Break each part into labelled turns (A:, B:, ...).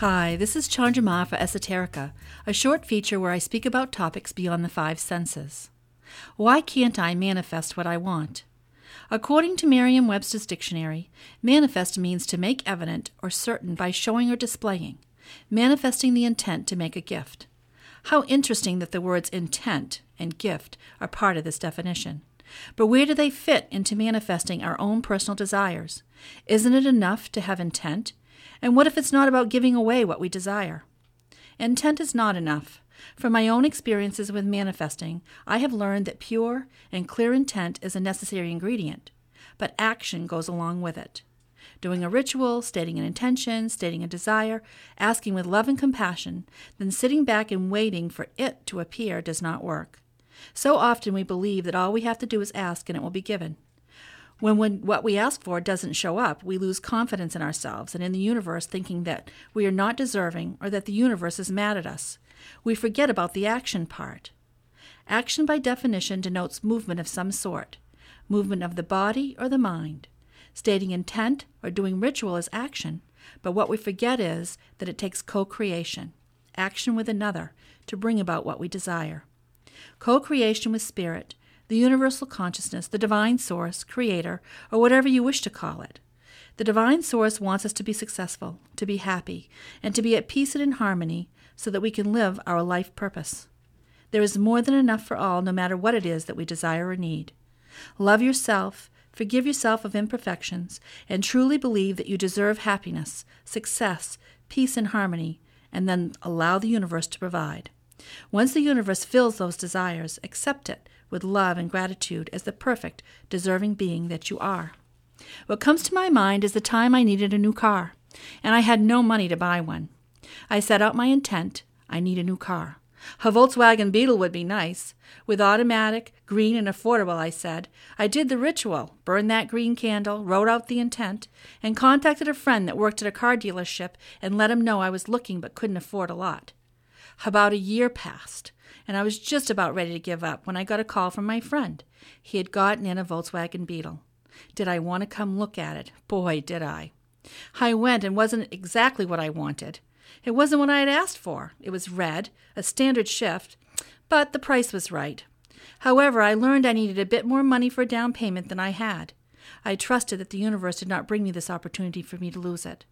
A: Hi, this is Chandra for Esoterica, a short feature where I speak about topics beyond the five senses. Why can't I manifest what I want? According to Merriam Webster's dictionary, manifest means to make evident or certain by showing or displaying, manifesting the intent to make a gift. How interesting that the words intent and gift are part of this definition. But where do they fit into manifesting our own personal desires? Isn't it enough to have intent and what if it's not about giving away what we desire? Intent is not enough. From my own experiences with manifesting, I have learned that pure and clear intent is a necessary ingredient, but action goes along with it. Doing a ritual, stating an intention, stating a desire, asking with love and compassion, then sitting back and waiting for it to appear does not work. So often we believe that all we have to do is ask and it will be given. When, when what we ask for doesn't show up, we lose confidence in ourselves and in the universe, thinking that we are not deserving or that the universe is mad at us. We forget about the action part. Action, by definition, denotes movement of some sort movement of the body or the mind. Stating intent or doing ritual is action, but what we forget is that it takes co creation, action with another, to bring about what we desire. Co creation with spirit the universal consciousness, the divine source, creator, or whatever you wish to call it. The divine source wants us to be successful, to be happy, and to be at peace and in harmony so that we can live our life purpose. There is more than enough for all, no matter what it is that we desire or need. Love yourself, forgive yourself of imperfections, and truly believe that you deserve happiness, success, peace, and harmony, and then allow the universe to provide. Once the universe fills those desires, accept it with love and gratitude as the perfect, deserving being that you are. What comes to my mind is the time I needed a new car, and I had no money to buy one. I set out my intent I need a new car. A Volkswagen Beetle would be nice. With automatic, green, and affordable, I said. I did the ritual, burned that green candle, wrote out the intent, and contacted a friend that worked at a car dealership and let him know I was looking but couldn't afford a lot. About a year passed, and I was just about ready to give up when I got a call from my friend. He had gotten in a Volkswagen Beetle. Did I want to come look at it? Boy, did I. I went and wasn't exactly what I wanted. It wasn't what I had asked for. It was red, a standard shift, but the price was right. However, I learned I needed a bit more money for a down payment than I had. I trusted that the universe did not bring me this opportunity for me to lose it.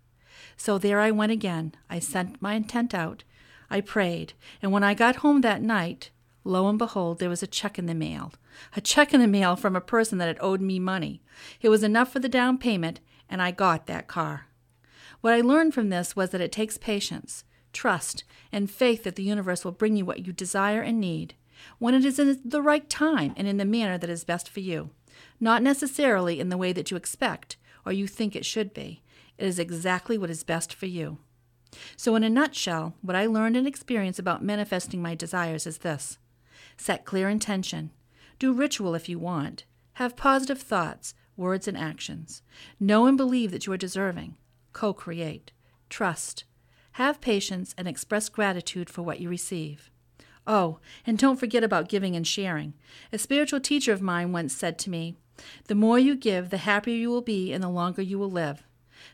A: So there I went again. I sent my intent out, I prayed, and when I got home that night, lo and behold, there was a check in the mail. A check in the mail from a person that had owed me money. It was enough for the down payment, and I got that car. What I learned from this was that it takes patience, trust, and faith that the universe will bring you what you desire and need, when it is in the right time and in the manner that is best for you, not necessarily in the way that you expect or you think it should be. It is exactly what is best for you. So, in a nutshell, what I learned and experienced about manifesting my desires is this. Set clear intention, do ritual if you want, have positive thoughts, words, and actions, know and believe that you are deserving, co create, trust, have patience, and express gratitude for what you receive. Oh, and don't forget about giving and sharing. A spiritual teacher of mine once said to me, The more you give, the happier you will be and the longer you will live.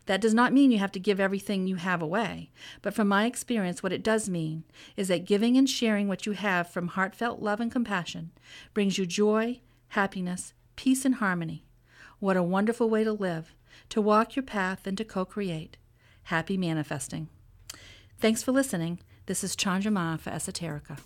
A: That does not mean you have to give everything you have away, but from my experience, what it does mean is that giving and sharing what you have from heartfelt love and compassion brings you joy, happiness, peace, and harmony. What a wonderful way to live, to walk your path and to co create. Happy manifesting. Thanks for listening. This is Chandra Ma for Esoterica.